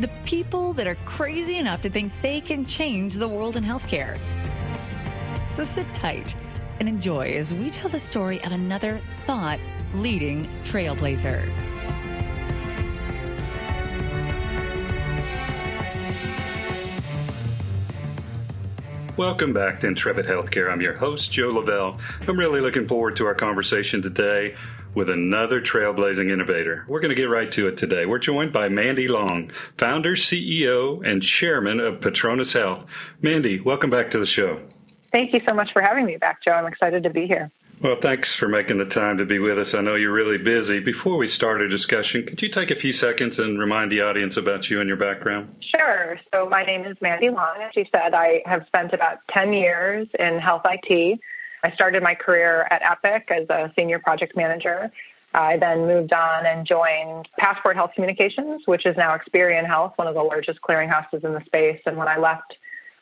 the people that are crazy enough to think they can change the world in healthcare. So sit tight and enjoy as we tell the story of another thought leading trailblazer. Welcome back to Intrepid Healthcare. I'm your host, Joe Lavelle. I'm really looking forward to our conversation today with another trailblazing innovator. We're going to get right to it today. We're joined by Mandy Long, founder, CEO, and chairman of Patronus Health. Mandy, welcome back to the show. Thank you so much for having me back, Joe. I'm excited to be here. Well, thanks for making the time to be with us. I know you're really busy. Before we start our discussion, could you take a few seconds and remind the audience about you and your background? Sure. So, my name is Mandy Long. As you said, I have spent about 10 years in health IT. I started my career at Epic as a senior project manager. I then moved on and joined Passport Health Communications, which is now Experian Health, one of the largest clearinghouses in the space. And when I left,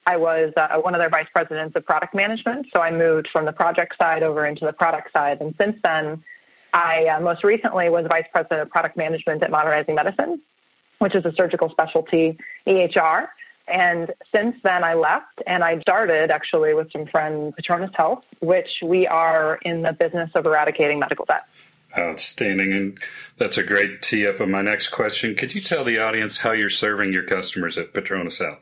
I was uh, one of their vice presidents of product management. So I moved from the project side over into the product side. And since then, I uh, most recently was vice president of product management at Modernizing Medicine, which is a surgical specialty EHR. And since then, I left and I started actually with some friends, Patronus Health, which we are in the business of eradicating medical debt. Outstanding. And that's a great tee up of my next question. Could you tell the audience how you're serving your customers at Patronus Health?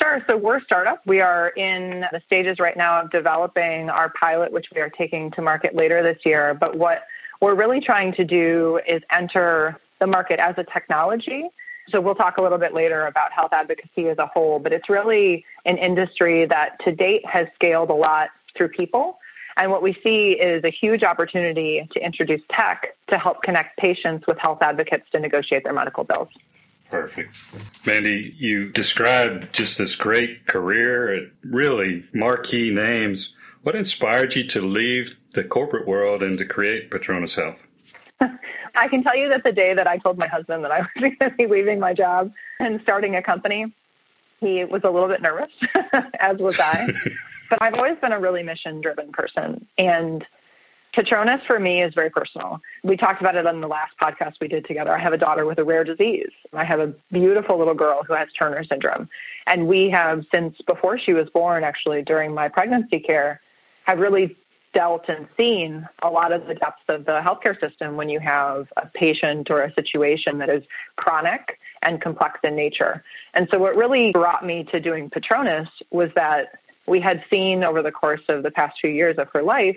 Sure. So we're a startup. We are in the stages right now of developing our pilot, which we are taking to market later this year. But what we're really trying to do is enter the market as a technology so we'll talk a little bit later about health advocacy as a whole, but it's really an industry that to date has scaled a lot through people. And what we see is a huge opportunity to introduce tech to help connect patients with health advocates to negotiate their medical bills. Perfect. Mandy, you described just this great career at really marquee names. What inspired you to leave the corporate world and to create Patronus Health? I can tell you that the day that I told my husband that I was going to be leaving my job and starting a company, he was a little bit nervous, as was I. but I've always been a really mission driven person. And Patronus for me is very personal. We talked about it on the last podcast we did together. I have a daughter with a rare disease. I have a beautiful little girl who has Turner syndrome. And we have, since before she was born, actually, during my pregnancy care, have really dealt and seen a lot of the depths of the healthcare system when you have a patient or a situation that is chronic and complex in nature. And so, what really brought me to doing Patronus was that we had seen over the course of the past few years of her life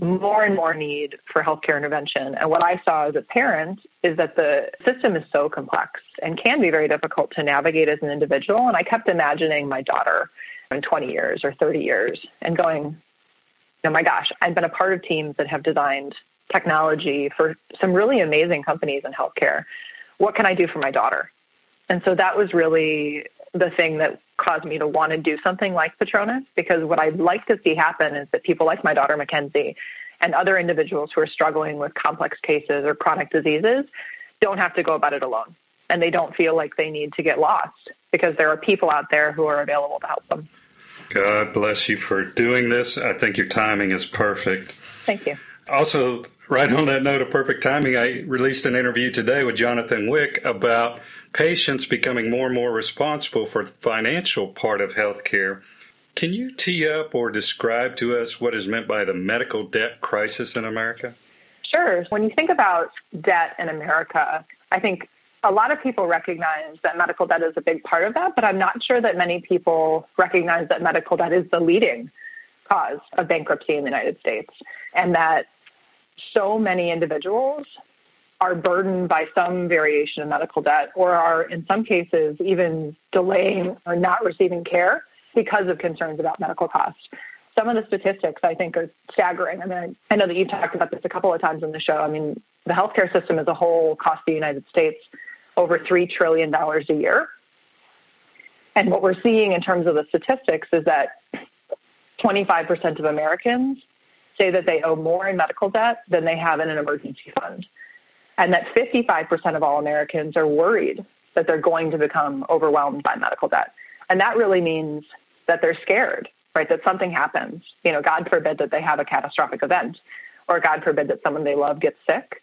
more and more need for healthcare intervention. And what I saw as a parent is that the system is so complex and can be very difficult to navigate as an individual. And I kept imagining my daughter in 20 years or 30 years and going, oh my gosh, I've been a part of teams that have designed technology for some really amazing companies in healthcare. What can I do for my daughter? And so that was really the thing that caused me to want to do something like Patronus because what I'd like to see happen is that people like my daughter Mackenzie and other individuals who are struggling with complex cases or chronic diseases don't have to go about it alone. And they don't feel like they need to get lost because there are people out there who are available to help them. God bless you for doing this. I think your timing is perfect. Thank you. Also, right on that note of perfect timing, I released an interview today with Jonathan Wick about patients becoming more and more responsible for the financial part of healthcare. Can you tee up or describe to us what is meant by the medical debt crisis in America? Sure. When you think about debt in America, I think a lot of people recognize that medical debt is a big part of that, but I'm not sure that many people recognize that medical debt is the leading cause of bankruptcy in the United States and that so many individuals are burdened by some variation of medical debt or are in some cases even delaying or not receiving care because of concerns about medical costs. Some of the statistics I think are staggering. I mean, I know that you've talked about this a couple of times on the show. I mean, the healthcare system as a whole costs the United States over $3 trillion a year. And what we're seeing in terms of the statistics is that 25% of Americans say that they owe more in medical debt than they have in an emergency fund. And that 55% of all Americans are worried that they're going to become overwhelmed by medical debt. And that really means that they're scared, right? That something happens. You know, God forbid that they have a catastrophic event, or God forbid that someone they love gets sick.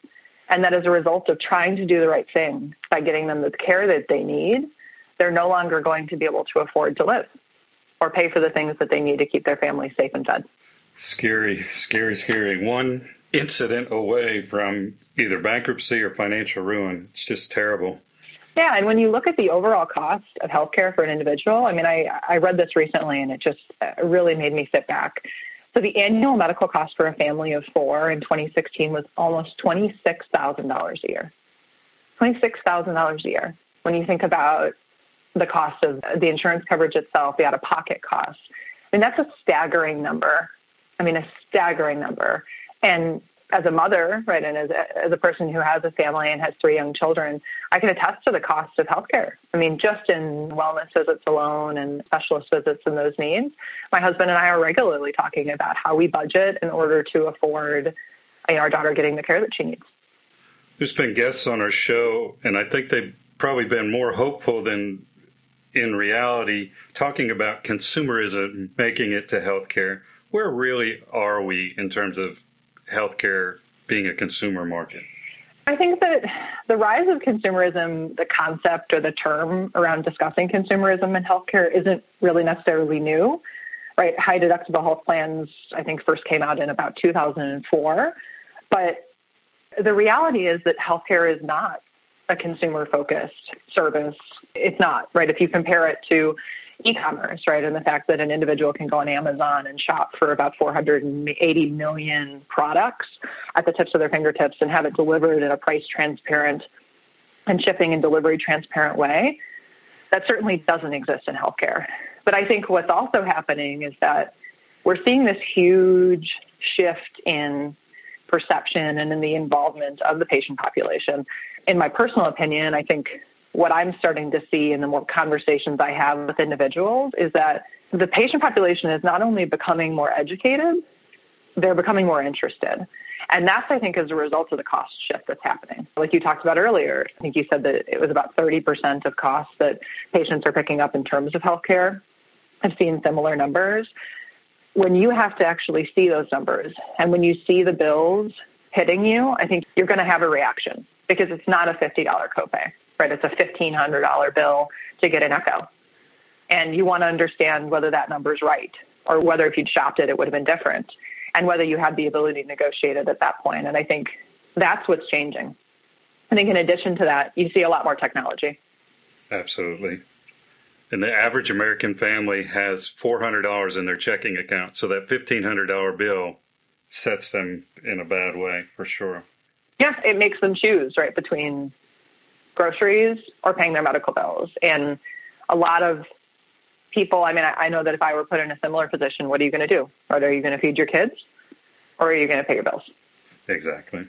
And that as a result of trying to do the right thing by getting them the care that they need, they're no longer going to be able to afford to live or pay for the things that they need to keep their family safe and fed. Scary, scary, scary. One incident away from either bankruptcy or financial ruin. It's just terrible. Yeah, and when you look at the overall cost of healthcare for an individual, I mean, I, I read this recently and it just uh, really made me sit back. So the annual medical cost for a family of four in 2016 was almost $26,000 a year. $26,000 a year. When you think about the cost of the insurance coverage itself, the out-of-pocket costs, I mean, that's a staggering number. I mean, a staggering number. And as a mother, right, and as a, as a person who has a family and has three young children, I can attest to the cost of healthcare. I mean, just in wellness visits alone and specialist visits and those needs, my husband and I are regularly talking about how we budget in order to afford you know, our daughter getting the care that she needs. There's been guests on our show, and I think they've probably been more hopeful than in reality, talking about consumerism making it to healthcare. Where really are we in terms of healthcare being a consumer market? I think that the rise of consumerism, the concept or the term around discussing consumerism in healthcare isn't really necessarily new, right? High deductible health plans, I think, first came out in about 2004. But the reality is that healthcare is not a consumer focused service. It's not, right? If you compare it to e-commerce, right? And the fact that an individual can go on Amazon and shop for about 480 million products at the tips of their fingertips and have it delivered in a price transparent and shipping and delivery transparent way, that certainly doesn't exist in healthcare. But I think what's also happening is that we're seeing this huge shift in perception and in the involvement of the patient population. In my personal opinion, I think what I'm starting to see in the more conversations I have with individuals is that the patient population is not only becoming more educated, they're becoming more interested. And that's, I think, as a result of the cost shift that's happening. Like you talked about earlier, I think you said that it was about 30% of costs that patients are picking up in terms of healthcare. I've seen similar numbers. When you have to actually see those numbers and when you see the bills hitting you, I think you're going to have a reaction because it's not a $50 copay right? It's a $1,500 bill to get an echo. And you want to understand whether that number is right or whether if you'd shopped it, it would have been different and whether you had the ability to negotiate it at that point. And I think that's what's changing. I think in addition to that, you see a lot more technology. Absolutely. And the average American family has $400 in their checking account. So that $1,500 bill sets them in a bad way for sure. Yeah, it makes them choose, right, between groceries or paying their medical bills. And a lot of people, I mean, I, know that if I were put in a similar position, what are you going to do? Are you going to feed your kids or are you going to pay your bills? Exactly.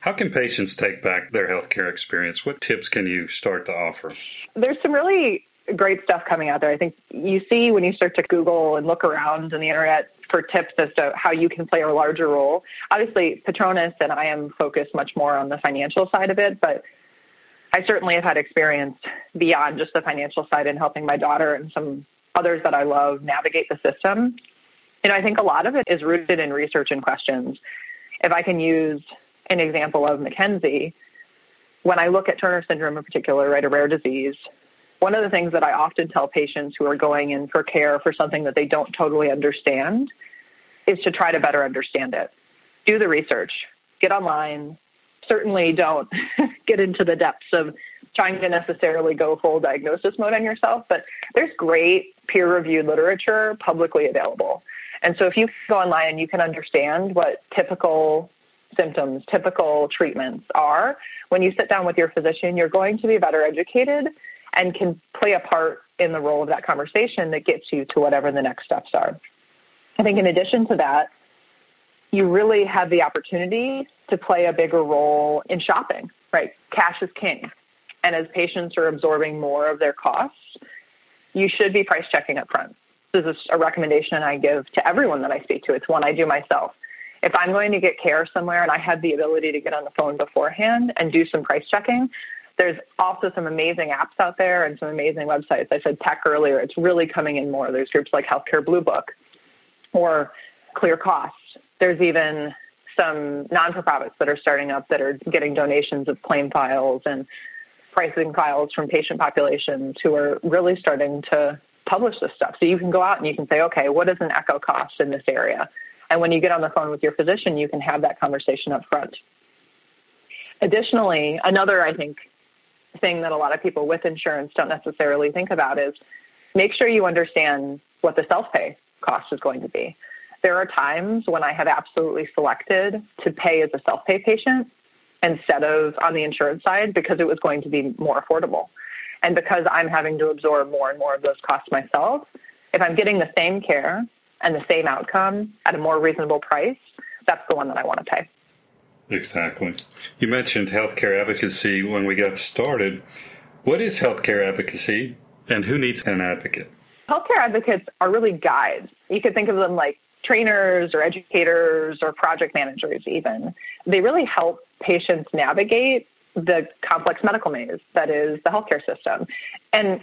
How can patients take back their healthcare experience? What tips can you start to offer? There's some really great stuff coming out there. I think you see when you start to Google and look around on the internet for tips as to how you can play a larger role. Obviously, Patronus and I am focused much more on the financial side of it, but I certainly have had experience beyond just the financial side in helping my daughter and some others that I love navigate the system. And I think a lot of it is rooted in research and questions. If I can use an example of Mackenzie, when I look at Turner syndrome in particular, right, a rare disease, one of the things that I often tell patients who are going in for care for something that they don't totally understand is to try to better understand it. Do the research, get online. Certainly don't get into the depths of trying to necessarily go full diagnosis mode on yourself, but there's great peer reviewed literature publicly available. And so if you go online and you can understand what typical symptoms, typical treatments are, when you sit down with your physician, you're going to be better educated and can play a part in the role of that conversation that gets you to whatever the next steps are. I think in addition to that, you really have the opportunity to play a bigger role in shopping, right? Cash is king. And as patients are absorbing more of their costs, you should be price checking up front. This is a recommendation I give to everyone that I speak to. It's one I do myself. If I'm going to get care somewhere and I have the ability to get on the phone beforehand and do some price checking, there's also some amazing apps out there and some amazing websites. I said tech earlier. It's really coming in more. There's groups like Healthcare Blue Book or Clear Costs. There's even some non-for-profits that are starting up that are getting donations of claim files and pricing files from patient populations who are really starting to publish this stuff. So you can go out and you can say, okay, what is an echo cost in this area? And when you get on the phone with your physician, you can have that conversation up front. Additionally, another, I think, thing that a lot of people with insurance don't necessarily think about is make sure you understand what the self pay cost is going to be. There are times when I have absolutely selected to pay as a self pay patient instead of on the insurance side because it was going to be more affordable. And because I'm having to absorb more and more of those costs myself, if I'm getting the same care and the same outcome at a more reasonable price, that's the one that I want to pay. Exactly. You mentioned healthcare advocacy when we got started. What is healthcare advocacy and who needs an advocate? Healthcare advocates are really guides. You could think of them like trainers or educators or project managers, even. They really help patients navigate the complex medical maze that is the healthcare system. And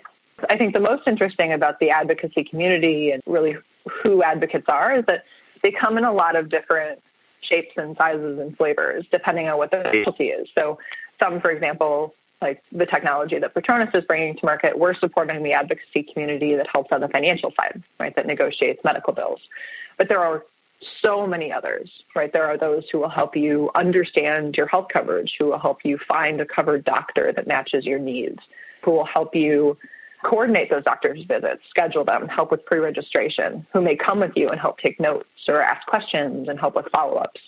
I think the most interesting about the advocacy community and really who advocates are is that they come in a lot of different shapes and sizes and flavors depending on what the specialty is. So some, for example, like the technology that Patronus is bringing to market, we're supporting the advocacy community that helps on the financial side, right, that negotiates medical bills. But there are so many others, right? There are those who will help you understand your health coverage, who will help you find a covered doctor that matches your needs, who will help you coordinate those doctor's visits, schedule them, help with pre-registration, who may come with you and help take notes or ask questions and help with follow-ups.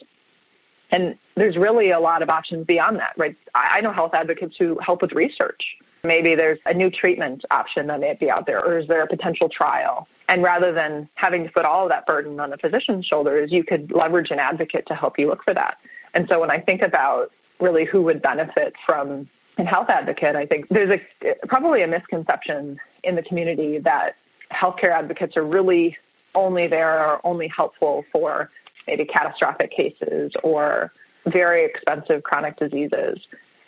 And there's really a lot of options beyond that, right? I know health advocates who help with research. Maybe there's a new treatment option that may be out there, or is there a potential trial? And rather than having to put all of that burden on the physician's shoulders, you could leverage an advocate to help you look for that. And so when I think about really who would benefit from a health advocate, I think there's a, probably a misconception in the community that healthcare advocates are really only there or only helpful for maybe catastrophic cases or very expensive chronic diseases.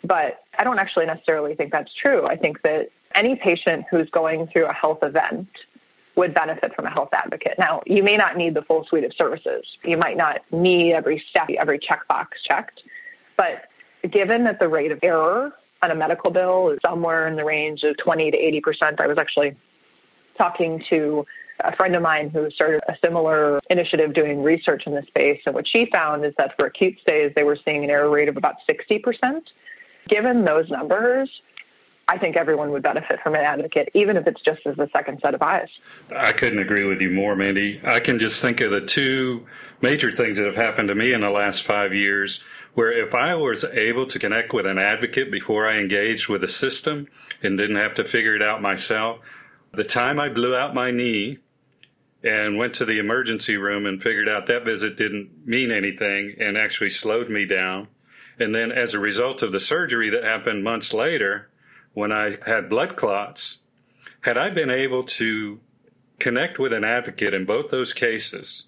But I don't actually necessarily think that's true. I think that any patient who's going through a health event would benefit from a health advocate. Now, you may not need the full suite of services. You might not need every step, every checkbox checked. But given that the rate of error on a medical bill is somewhere in the range of 20 to 80%, I was actually talking to a friend of mine who started a similar initiative doing research in this space. And what she found is that for acute stays, they were seeing an error rate of about 60%. Given those numbers, I think everyone would benefit from an advocate, even if it's just as a second set of eyes. I couldn't agree with you more, Mandy. I can just think of the two major things that have happened to me in the last five years where if I was able to connect with an advocate before I engaged with a system and didn't have to figure it out myself, the time I blew out my knee and went to the emergency room and figured out that visit didn't mean anything and actually slowed me down. And then as a result of the surgery that happened months later, when I had blood clots, had I been able to connect with an advocate in both those cases,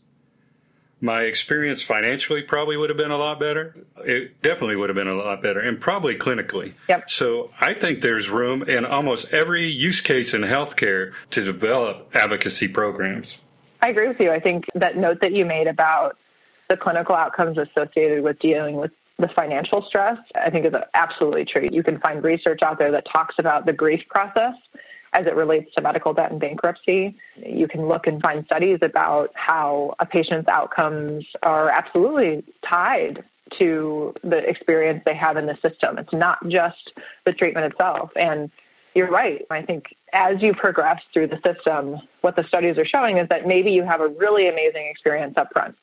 my experience financially probably would have been a lot better. It definitely would have been a lot better, and probably clinically. Yep. So I think there's room in almost every use case in healthcare to develop advocacy programs. I agree with you. I think that note that you made about the clinical outcomes associated with dealing with the financial stress, I think is absolutely true. You can find research out there that talks about the grief process as it relates to medical debt and bankruptcy. You can look and find studies about how a patient's outcomes are absolutely tied to the experience they have in the system. It's not just the treatment itself. And you're right. I think as you progress through the system, what the studies are showing is that maybe you have a really amazing experience up front.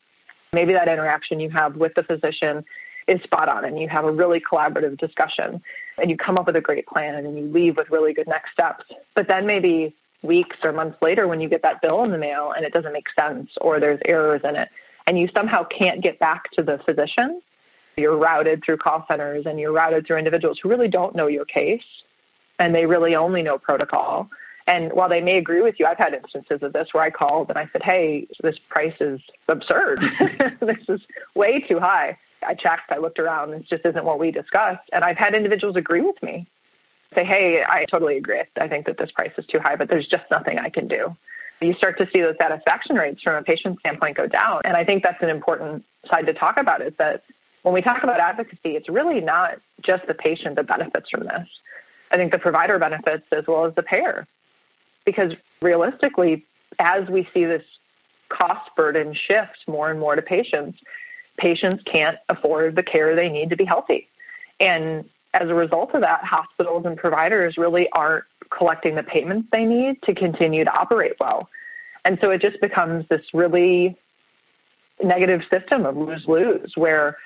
Maybe that interaction you have with the physician is spot on and you have a really collaborative discussion and you come up with a great plan and you leave with really good next steps. But then maybe weeks or months later when you get that bill in the mail and it doesn't make sense or there's errors in it and you somehow can't get back to the physician, you're routed through call centers and you're routed through individuals who really don't know your case and they really only know protocol. And while they may agree with you, I've had instances of this where I called and I said, hey, this price is absurd. this is way too high. I checked, I looked around, this just isn't what we discussed. And I've had individuals agree with me say, hey, I totally agree. I think that this price is too high, but there's just nothing I can do. You start to see those satisfaction rates from a patient standpoint go down. And I think that's an important side to talk about is that when we talk about advocacy, it's really not just the patient that benefits from this. I think the provider benefits as well as the payer. Because realistically, as we see this cost burden shift more and more to patients, patients can't afford the care they need to be healthy. And as a result of that, hospitals and providers really aren't collecting the payments they need to continue to operate well. And so it just becomes this really negative system of lose lose where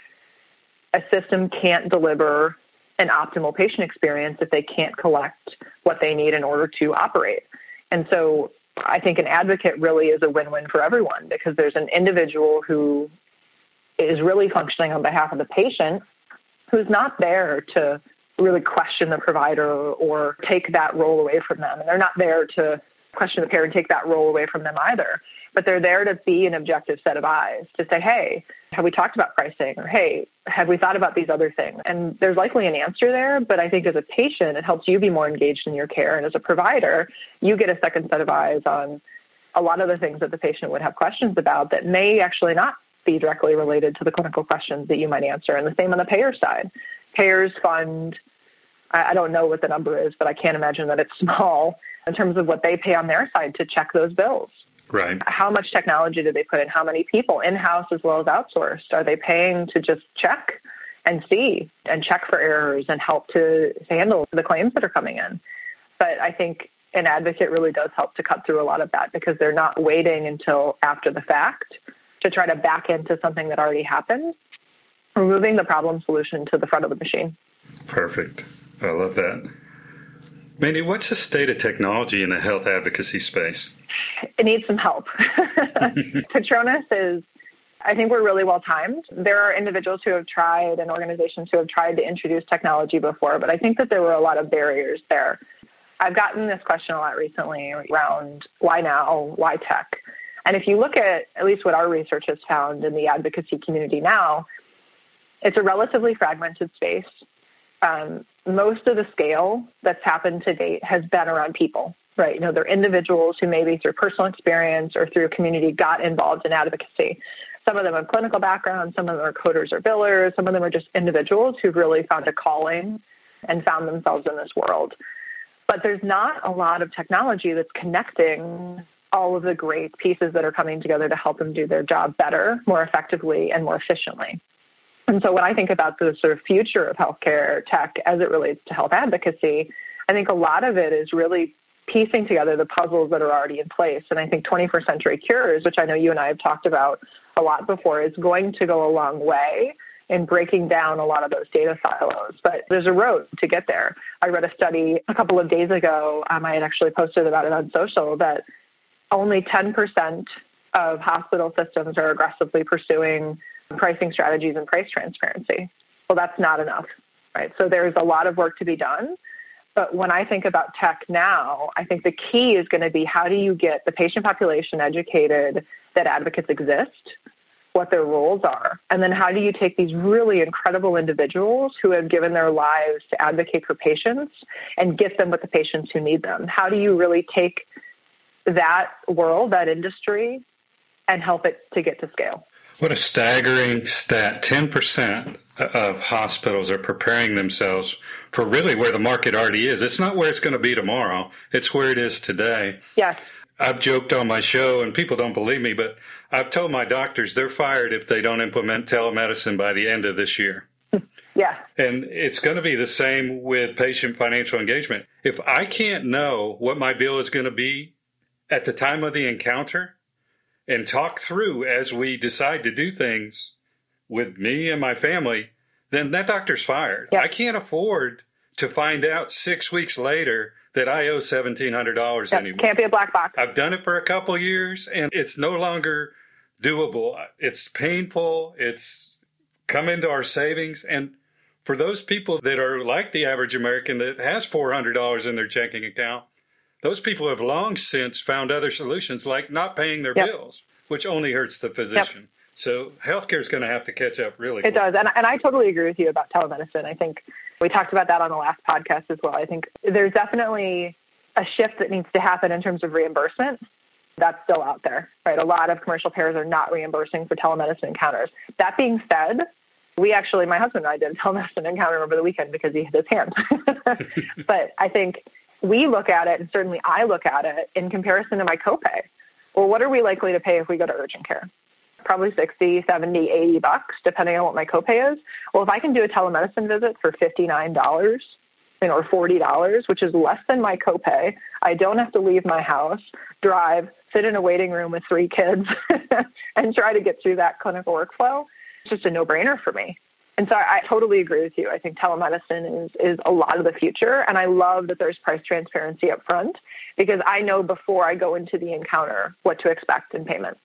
a system can't deliver an optimal patient experience if they can't collect what they need in order to operate. And so I think an advocate really is a win win for everyone because there's an individual who is really functioning on behalf of the patient who's not there to really question the provider or take that role away from them. And they're not there to question the payer and take that role away from them either. But they're there to be an objective set of eyes to say, hey, have we talked about pricing? Or hey, have we thought about these other things? And there's likely an answer there, but I think as a patient, it helps you be more engaged in your care. And as a provider, you get a second set of eyes on a lot of the things that the patient would have questions about that may actually not be directly related to the clinical questions that you might answer. And the same on the payer side. Payers fund, I don't know what the number is, but I can't imagine that it's small in terms of what they pay on their side to check those bills. Right. How much technology do they put in? How many people in house as well as outsourced? Are they paying to just check and see and check for errors and help to handle the claims that are coming in? But I think an advocate really does help to cut through a lot of that because they're not waiting until after the fact to try to back into something that already happened, removing the problem solution to the front of the machine. Perfect. I love that. Mandy, what's the state of technology in the health advocacy space? It needs some help. Patronus is, I think we're really well timed. There are individuals who have tried and organizations who have tried to introduce technology before, but I think that there were a lot of barriers there. I've gotten this question a lot recently around why now, why tech? And if you look at at least what our research has found in the advocacy community now, it's a relatively fragmented space. Um, most of the scale that's happened to date has been around people, right? You know, they're individuals who maybe through personal experience or through community got involved in advocacy. Some of them have clinical backgrounds, some of them are coders or billers, some of them are just individuals who've really found a calling and found themselves in this world. But there's not a lot of technology that's connecting all of the great pieces that are coming together to help them do their job better, more effectively, and more efficiently. And so when I think about the sort of future of healthcare tech as it relates to health advocacy, I think a lot of it is really piecing together the puzzles that are already in place. And I think 21st Century Cures, which I know you and I have talked about a lot before, is going to go a long way in breaking down a lot of those data silos. But there's a road to get there. I read a study a couple of days ago. Um, I had actually posted about it on social that only 10% of hospital systems are aggressively pursuing pricing strategies and price transparency. Well, that's not enough, right? So there's a lot of work to be done. But when I think about tech now, I think the key is going to be how do you get the patient population educated that advocates exist, what their roles are, and then how do you take these really incredible individuals who have given their lives to advocate for patients and get them with the patients who need them? How do you really take that world, that industry, and help it to get to scale. What a staggering stat. 10% of hospitals are preparing themselves for really where the market already is. It's not where it's going to be tomorrow, it's where it is today. Yes. I've joked on my show, and people don't believe me, but I've told my doctors they're fired if they don't implement telemedicine by the end of this year. Yeah. And it's going to be the same with patient financial engagement. If I can't know what my bill is going to be at the time of the encounter and talk through as we decide to do things with me and my family, then that doctor's fired. I can't afford to find out six weeks later that I owe seventeen hundred dollars yep. anymore. Can't be a black box. I've done it for a couple years, and it's no longer doable. It's painful. It's come into our savings, and for those people that are like the average American that has $400 in their checking account, those people have long since found other solutions like not paying their yep. bills, which only hurts the physician. Yep. So healthcare is going to have to catch up really. It does. And, and I totally agree with you about telemedicine. I think we talked about that on the last podcast as well. I think there's definitely a shift that needs to happen in terms of reimbursement. That's still out there, right? A lot of commercial payers are not reimbursing for telemedicine encounters. That being said, we actually, my husband and I did a telemedicine encounter over the weekend because he hit his hand. but I think we look at it, and certainly I look at it in comparison to my copay. Well, what are we likely to pay if we go to urgent care? probably 60, 70, 80 bucks, depending on what my copay is. Well, if I can do a telemedicine visit for $59 or $40, which is less than my copay, I don't have to leave my house, drive, sit in a waiting room with three kids, and try to get through that clinical workflow. It's just a no brainer for me. And so I totally agree with you. I think telemedicine is, is a lot of the future. And I love that there's price transparency up front because I know before I go into the encounter what to expect in payment.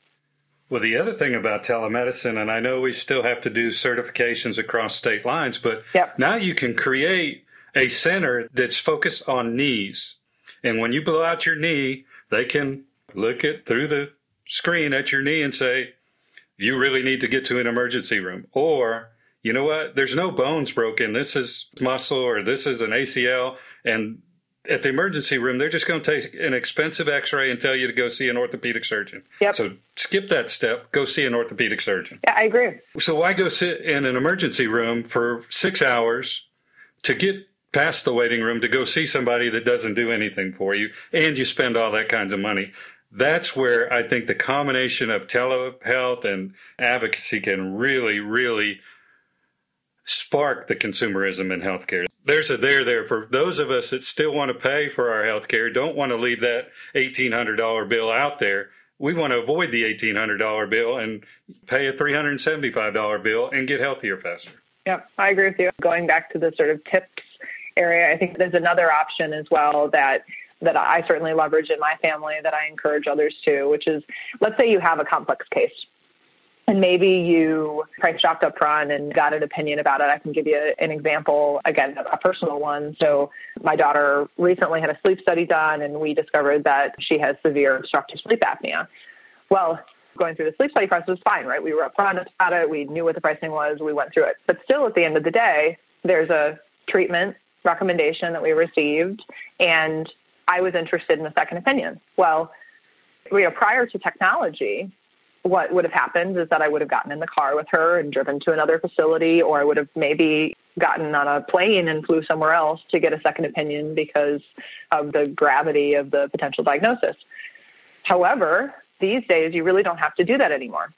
Well, the other thing about telemedicine, and I know we still have to do certifications across state lines, but yep. now you can create a center that's focused on knees. And when you blow out your knee, they can look at through the screen at your knee and say, you really need to get to an emergency room. Or, you know what? There's no bones broken. This is muscle or this is an ACL. And at the emergency room, they're just going to take an expensive x-ray and tell you to go see an orthopedic surgeon. Yep. So skip that step, go see an orthopedic surgeon. Yeah, I agree. So why go sit in an emergency room for 6 hours to get past the waiting room to go see somebody that doesn't do anything for you and you spend all that kinds of money? That's where I think the combination of telehealth and advocacy can really really spark the consumerism in healthcare there's a there there for those of us that still want to pay for our healthcare, don't want to leave that $1,800 bill out there. We want to avoid the $1,800 bill and pay a $375 bill and get healthier faster. Yep, I agree with you. Going back to the sort of tips area, I think there's another option as well that that I certainly leverage in my family that I encourage others to, which is let's say you have a complex case and maybe you price shopped up front and got an opinion about it. I can give you an example, again, a personal one. So my daughter recently had a sleep study done and we discovered that she has severe obstructive sleep apnea. Well, going through the sleep study process was fine, right? We were upfront about it. We knew what the pricing was. We went through it. But still, at the end of the day, there's a treatment recommendation that we received, and I was interested in a second opinion. Well, you know, prior to technology, what would have happened is that I would have gotten in the car with her and driven to another facility, or I would have maybe gotten on a plane and flew somewhere else to get a second opinion because of the gravity of the potential diagnosis. However, these days you really don't have to do that anymore.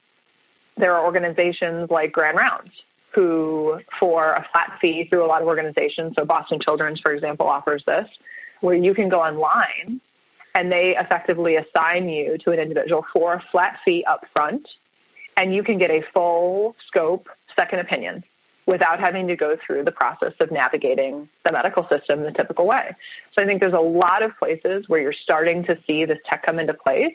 There are organizations like Grand Rounds who, for a flat fee through a lot of organizations, so Boston Children's, for example, offers this, where you can go online and they effectively assign you to an individual for a flat fee up front, and you can get a full scope second opinion without having to go through the process of navigating the medical system the typical way. So I think there's a lot of places where you're starting to see this tech come into place.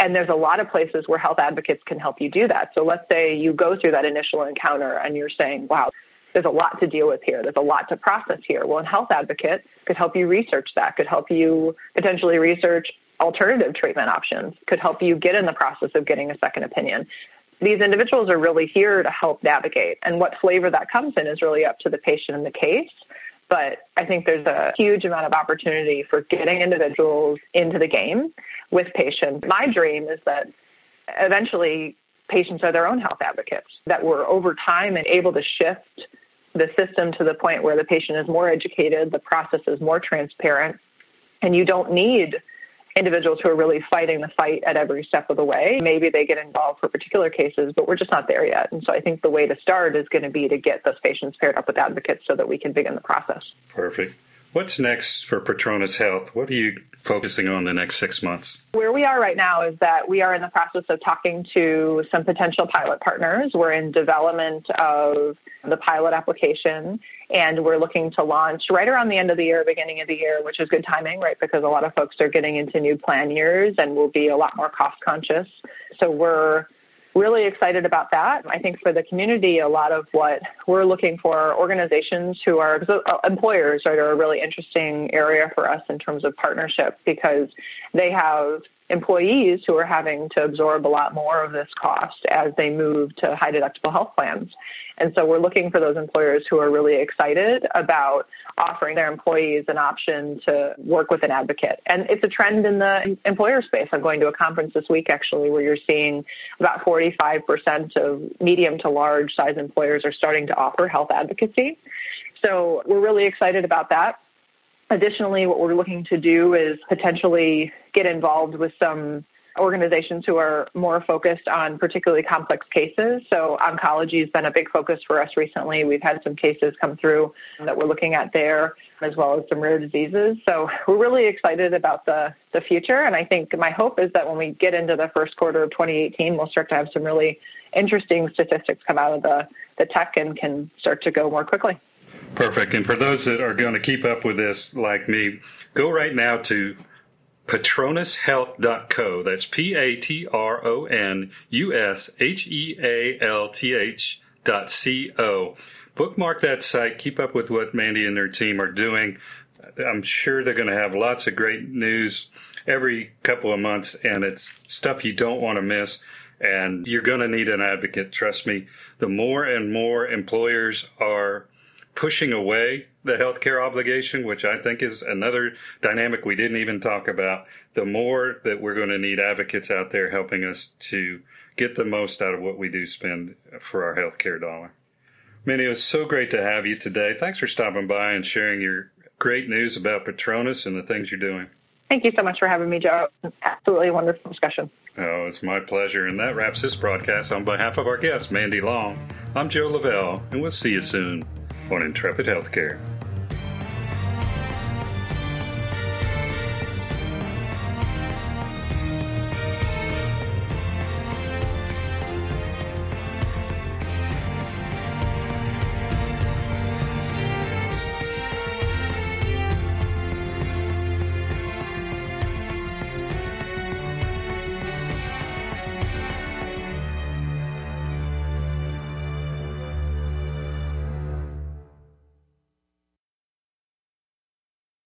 And there's a lot of places where health advocates can help you do that. So let's say you go through that initial encounter and you're saying, wow, there's a lot to deal with here. There's a lot to process here. Well, a health advocate could help you research that, could help you potentially research alternative treatment options, could help you get in the process of getting a second opinion. These individuals are really here to help navigate. And what flavor that comes in is really up to the patient and the case. But I think there's a huge amount of opportunity for getting individuals into the game with patients. My dream is that eventually patients are their own health advocates, that we're over time and able to shift the system to the point where the patient is more educated, the process is more transparent, and you don't need individuals who are really fighting the fight at every step of the way. Maybe they get involved for particular cases, but we're just not there yet. And so I think the way to start is going to be to get those patients paired up with advocates so that we can begin the process. Perfect. What's next for Patronus Health? What are you focusing on the next six months? Where we are right now is that we are in the process of talking to some potential pilot partners. We're in development of the pilot application and we're looking to launch right around the end of the year, beginning of the year, which is good timing, right? Because a lot of folks are getting into new plan years and will be a lot more cost conscious. So we're really excited about that. I think for the community, a lot of what we're looking for are organizations who are uh, employers are a really interesting area for us in terms of partnership because they have employees who are having to absorb a lot more of this cost as they move to high deductible health plans. And so we're looking for those employers who are really excited about offering their employees an option to work with an advocate. And it's a trend in the employer space. I'm going to a conference this week actually where you're seeing about 45% of medium to large size employers are starting to offer health advocacy. So we're really excited about that. Additionally, what we're looking to do is potentially get involved with some organizations who are more focused on particularly complex cases. So oncology has been a big focus for us recently. We've had some cases come through that we're looking at there, as well as some rare diseases. So we're really excited about the, the future. And I think my hope is that when we get into the first quarter of 2018, we'll start to have some really interesting statistics come out of the, the tech and can start to go more quickly. Perfect. And for those that are going to keep up with this like me, go right now to patronushealth.co. That's P A T R O N U S H E A L T H dot C O. Bookmark that site. Keep up with what Mandy and their team are doing. I'm sure they're going to have lots of great news every couple of months, and it's stuff you don't want to miss. And you're going to need an advocate. Trust me. The more and more employers are pushing away the healthcare obligation, which I think is another dynamic we didn't even talk about, the more that we're going to need advocates out there helping us to get the most out of what we do spend for our healthcare dollar. Mandy, it was so great to have you today. Thanks for stopping by and sharing your great news about Patronus and the things you're doing. Thank you so much for having me, Joe. Absolutely wonderful discussion. Oh, it's my pleasure. And that wraps this broadcast on behalf of our guest, Mandy Long. I'm Joe Lavelle, and we'll see you soon on Intrepid Healthcare.